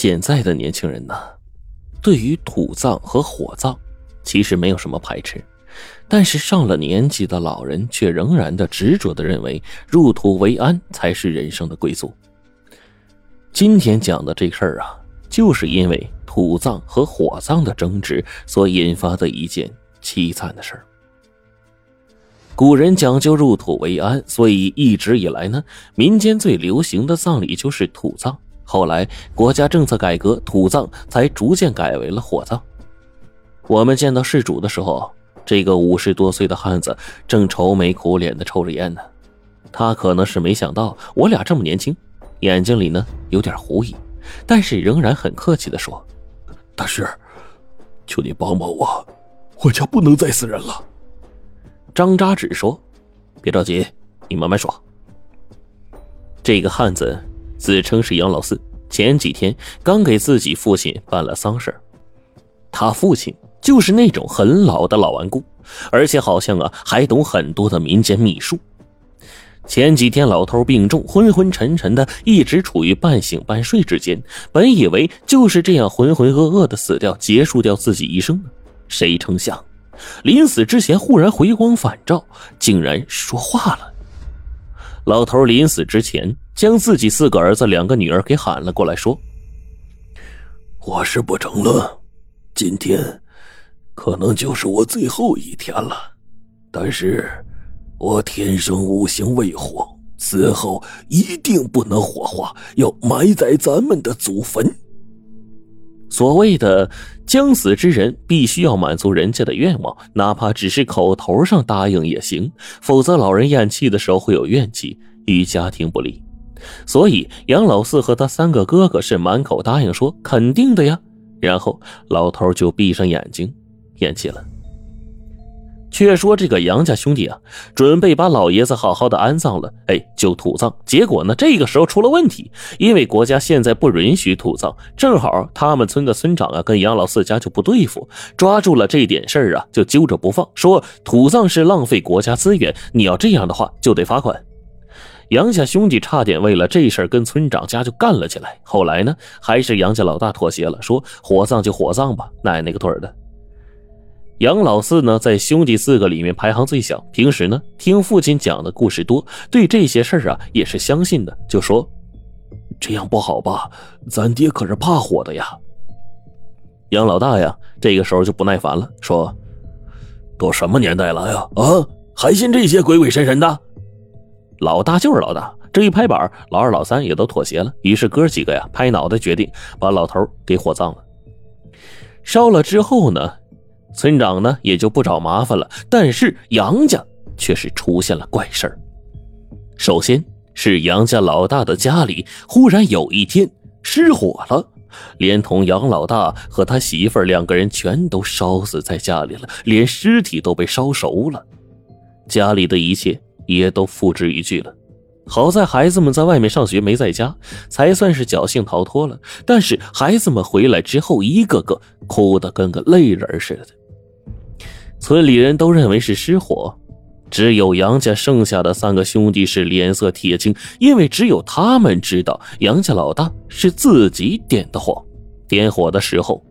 现在的年轻人呢，对于土葬和火葬，其实没有什么排斥，但是上了年纪的老人却仍然的执着的认为入土为安才是人生的归宿。今天讲的这事儿啊，就是因为土葬和火葬的争执所引发的一件凄惨的事儿。古人讲究入土为安，所以一直以来呢，民间最流行的葬礼就是土葬。后来国家政策改革，土葬才逐渐改为了火葬。我们见到事主的时候，这个五十多岁的汉子正愁眉苦脸的抽着烟呢。他可能是没想到我俩这么年轻，眼睛里呢有点狐疑，但是仍然很客气的说：“大师，求你帮帮我，我家不能再死人了。”张扎纸说：“别着急，你慢慢说。”这个汉子自称是杨老四，前几天刚给自己父亲办了丧事他父亲就是那种很老的老顽固，而且好像啊还懂很多的民间秘术。前几天老头病重，昏昏沉沉的，一直处于半醒半睡之间。本以为就是这样浑浑噩噩的死掉，结束掉自己一生呢，谁成想。临死之前，忽然回光返照，竟然说话了。老头临死之前，将自己四个儿子、两个女儿给喊了过来，说：“我是不成了，今天可能就是我最后一天了。但是，我天生五行未火，死后一定不能火化，要埋在咱们的祖坟。”所谓的将死之人必须要满足人家的愿望，哪怕只是口头上答应也行，否则老人咽气的时候会有怨气，与家庭不利。所以杨老四和他三个哥哥是满口答应说肯定的呀，然后老头就闭上眼睛咽气了。却说这个杨家兄弟啊，准备把老爷子好好的安葬了，哎，就土葬。结果呢，这个时候出了问题，因为国家现在不允许土葬，正好他们村的村长啊跟杨老四家就不对付，抓住了这点事儿啊，就揪着不放，说土葬是浪费国家资源，你要这样的话就得罚款。杨家兄弟差点为了这事儿跟村长家就干了起来，后来呢，还是杨家老大妥协了，说火葬就火葬吧，奶奶个腿的。杨老四呢，在兄弟四个里面排行最小。平时呢，听父亲讲的故事多，对这些事儿啊也是相信的。就说：“这样不好吧？咱爹可是怕火的呀。”杨老大呀，这个时候就不耐烦了，说：“都什么年代了呀？啊，还信这些鬼鬼神神的？”老大就是老大，这一拍板，老二、老三也都妥协了。于是哥几个呀，拍脑袋决定把老头给火葬了。烧了之后呢？村长呢也就不找麻烦了，但是杨家却是出现了怪事儿。首先是杨家老大的家里忽然有一天失火了，连同杨老大和他媳妇儿两个人全都烧死在家里了，连尸体都被烧熟了，家里的一切也都付之一炬了。好在孩子们在外面上学，没在家，才算是侥幸逃脱了。但是孩子们回来之后，一个个哭得跟个泪人似的。村里人都认为是失火，只有杨家剩下的三个兄弟是脸色铁青，因为只有他们知道杨家老大是自己点的火。点火的时候，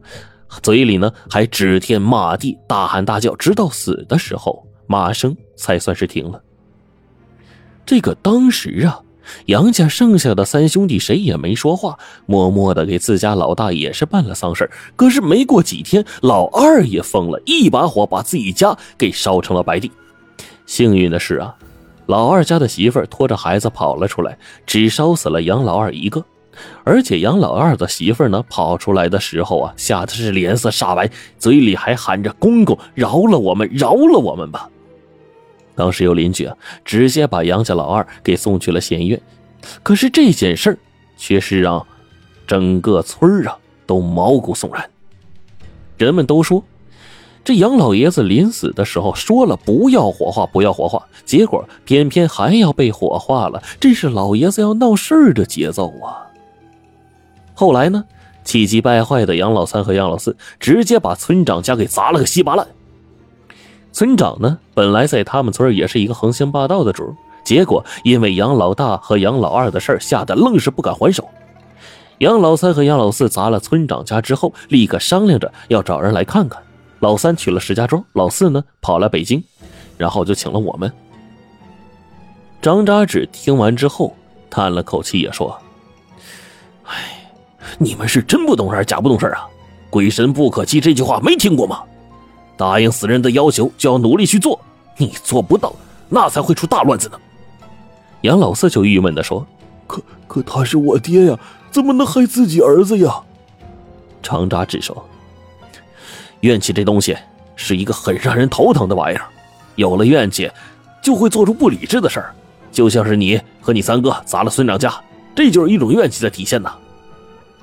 嘴里呢还指天骂地，大喊大叫，直到死的时候，骂声才算是停了。这个当时啊。杨家剩下的三兄弟谁也没说话，默默的给自家老大也是办了丧事可是没过几天，老二也疯了，一把火把自己家给烧成了白地。幸运的是啊，老二家的媳妇拖着孩子跑了出来，只烧死了杨老二一个。而且杨老二的媳妇呢，跑出来的时候啊，吓得是脸色煞白，嘴里还喊着：“公公，饶了我们，饶了我们吧。”当时有邻居啊，直接把杨家老二给送去了县医院。可是这件事儿却是让整个村啊都毛骨悚然。人们都说，这杨老爷子临死的时候说了不要火化，不要火化，结果偏偏还要被火化了，这是老爷子要闹事儿的节奏啊！后来呢，气急败坏的杨老三和杨老四直接把村长家给砸了个稀巴烂。村长呢，本来在他们村也是一个横行霸道的主，结果因为杨老大和杨老二的事儿，吓得愣是不敢还手。杨老三和杨老四砸了村长家之后，立刻商量着要找人来看看。老三去了石家庄，老四呢跑来北京，然后就请了我们。张扎纸听完之后叹了口气，也说：“哎，你们是真不懂事假不懂事啊？鬼神不可欺这句话没听过吗？答应死人的要求就要努力去做，你做不到，那才会出大乱子呢。”杨老四就郁闷的说：“可可他是我爹呀。”怎么能害自己儿子呀？长扎志说：“怨气这东西是一个很让人头疼的玩意儿，有了怨气，就会做出不理智的事儿。就像是你和你三哥砸了孙长家，这就是一种怨气的体现呐。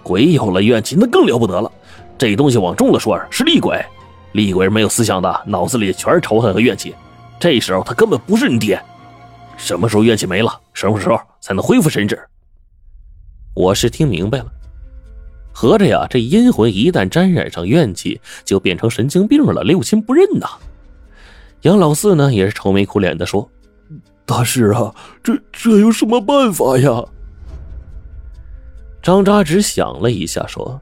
鬼有了怨气，那更了不得了。这东西往重了说是厉鬼，厉鬼是没有思想的，脑子里全是仇恨和怨气。这时候他根本不是你爹。什么时候怨气没了，什么时候才能恢复神智？”我是听明白了，合着呀，这阴魂一旦沾染上怨气，就变成神经病了，六亲不认呐。杨老四呢，也是愁眉苦脸的说：“大师啊，这这有什么办法呀？”张扎只想了一下，说：“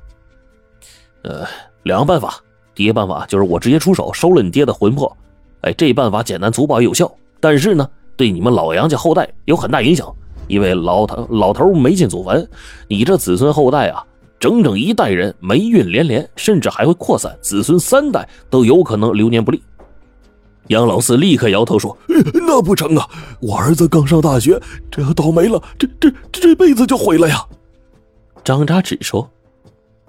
呃，两个办法。第一办法就是我直接出手收了你爹的魂魄，哎，这办法简单粗暴有效，但是呢，对你们老杨家后代有很大影响。”因为老头老头没进祖坟，你这子孙后代啊，整整一代人霉运连连，甚至还会扩散，子孙三代都有可能流年不利。杨老四立刻摇头说：“那不成啊！我儿子刚上大学，这要倒霉了，这这这辈子就毁了呀！”张扎只说：“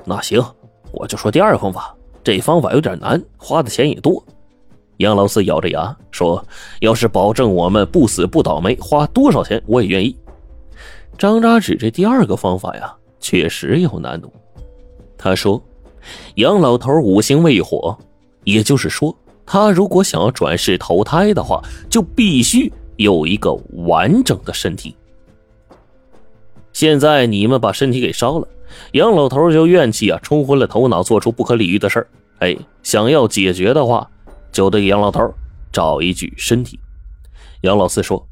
那行，我就说第二个方法，这方法有点难，花的钱也多。”杨老四咬着牙说：“要是保证我们不死不倒霉，花多少钱我也愿意。”张扎指这第二个方法呀，确实有难度。他说：“杨老头五行未火，也就是说，他如果想要转世投胎的话，就必须有一个完整的身体。现在你们把身体给烧了，杨老头就怨气啊冲昏了头脑，做出不可理喻的事儿。哎，想要解决的话，就得给杨老头找一具身体。”杨老四说。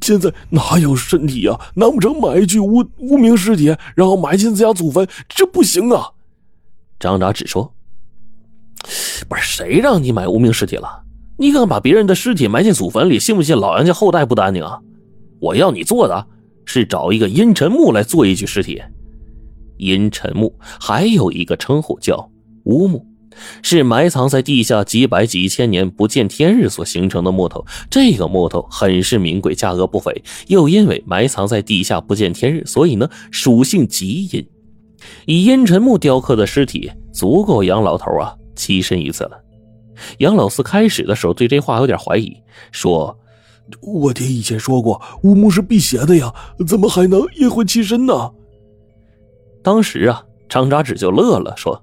现在哪有身体呀？难不成买一具无无名尸体，然后埋进自家祖坟？这不行啊！张达只说：“不是谁让你买无名尸体了？你敢把别人的尸体埋进祖坟里，信不信老杨家后代不得安宁啊？我要你做的是找一个阴沉木来做一具尸体。阴沉木还有一个称呼叫乌木。”是埋藏在地下几百几千年不见天日所形成的木头，这个木头很是名贵，价格不菲。又因为埋藏在地下不见天日，所以呢属性极阴。以阴沉木雕刻的尸体，足够杨老头啊栖身一次了。杨老四开始的时候对这话有点怀疑，说：“我爹以前说过乌木是辟邪的呀，怎么还能阴魂栖身呢？”当时啊。张扎纸就乐了，说：“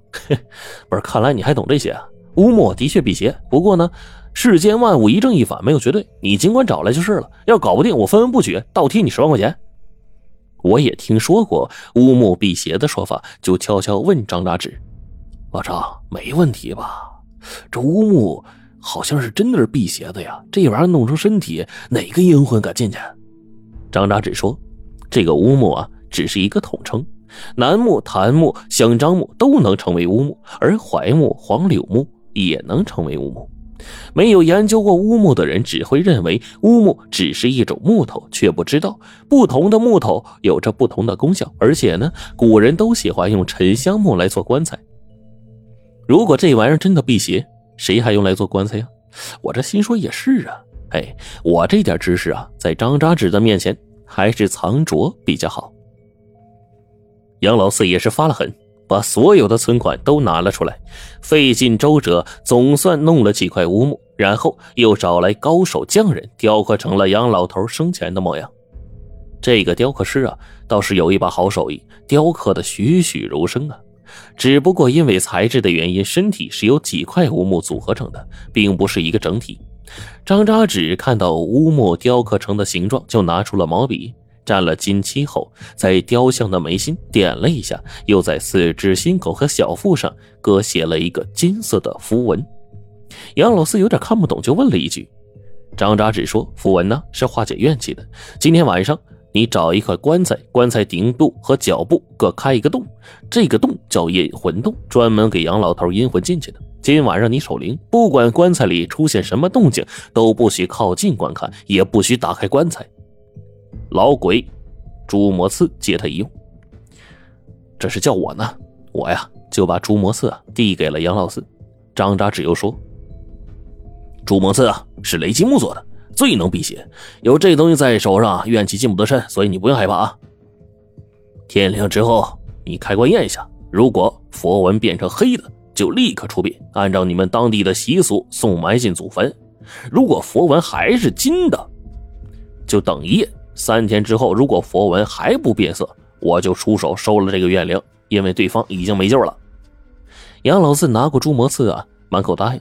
不是，看来你还懂这些啊。乌木的确辟邪，不过呢，世间万物一正一反，没有绝对。你尽管找来就是了。要搞不定，我分文不取，倒贴你十万块钱。”我也听说过乌木辟邪的说法，就悄悄问张扎纸：“老张，没问题吧？这乌木好像是真的是辟邪的呀。这玩意儿弄成身体，哪个阴魂敢进去？”张扎纸说：“这个乌木啊，只是一个统称。”楠木、檀木、香樟木都能成为乌木，而槐木、黄柳木也能成为乌木。没有研究过乌木的人只会认为乌木只是一种木头，却不知道不同的木头有着不同的功效。而且呢，古人都喜欢用沉香木来做棺材。如果这玩意儿真的辟邪，谁还用来做棺材呀？我这心说也是啊。哎，我这点知识啊，在张扎纸的面前还是藏拙比较好。杨老四也是发了狠，把所有的存款都拿了出来，费尽周折，总算弄了几块乌木，然后又找来高手匠人，雕刻成了杨老头生前的模样。这个雕刻师啊，倒是有一把好手艺，雕刻的栩栩如生啊。只不过因为材质的原因，身体是由几块乌木组合成的，并不是一个整体。张扎纸看到乌木雕刻成的形状，就拿出了毛笔。沾了金漆后，在雕像的眉心点了一下，又在四肢、心口和小腹上各写了一个金色的符文。杨老四有点看不懂，就问了一句：“张扎只说符文呢是化解怨气的，今天晚上你找一块棺材，棺材顶部和脚部各开一个洞，这个洞叫引魂洞，专门给杨老头阴魂进去的。今晚让你守灵，不管棺材里出现什么动静，都不许靠近观看，也不许打开棺材。老鬼朱魔刺借他一用，这是叫我呢，我呀就把朱魔刺递给了杨老四。张扎只又说：“朱魔刺啊是雷击木做的。”最能辟邪，有这东西在手上，怨气进不得身，所以你不用害怕啊。天亮之后，你开棺验一下，如果佛纹变成黑的，就立刻出殡，按照你们当地的习俗送埋进祖坟；如果佛纹还是金的，就等一夜。三天之后，如果佛文还不变色，我就出手收了这个怨灵，因为对方已经没救了。杨老四拿过朱魔刺啊，满口答应。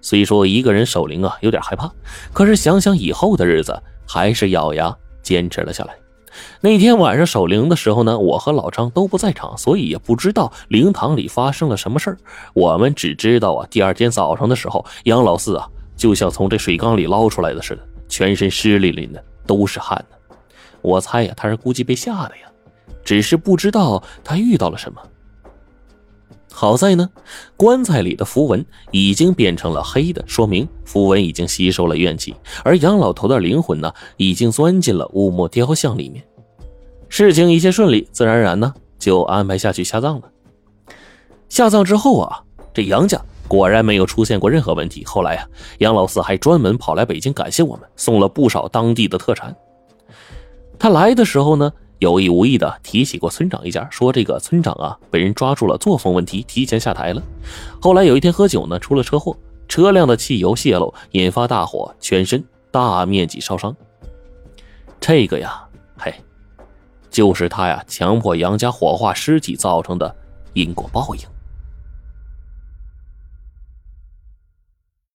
虽说一个人守灵啊有点害怕，可是想想以后的日子，还是咬牙坚持了下来。那天晚上守灵的时候呢，我和老张都不在场，所以也不知道灵堂里发生了什么事我们只知道啊，第二天早上的时候，杨老四啊就像从这水缸里捞出来的似的，全身湿淋淋的，都是汗的。我猜呀，他是估计被吓的呀，只是不知道他遇到了什么。好在呢，棺材里的符文已经变成了黑的，说明符文已经吸收了怨气，而杨老头的灵魂呢，已经钻进了乌木雕像里面。事情一切顺利，自然而然呢，就安排下去下葬了。下葬之后啊，这杨家果然没有出现过任何问题。后来啊，杨老四还专门跑来北京感谢我们，送了不少当地的特产。他来的时候呢。有意无意的提起过村长一家，说这个村长啊被人抓住了作风问题，提前下台了。后来有一天喝酒呢，出了车祸，车辆的汽油泄漏，引发大火，全身大面积烧伤。这个呀，嘿，就是他呀强迫杨家火化尸体造成的因果报应。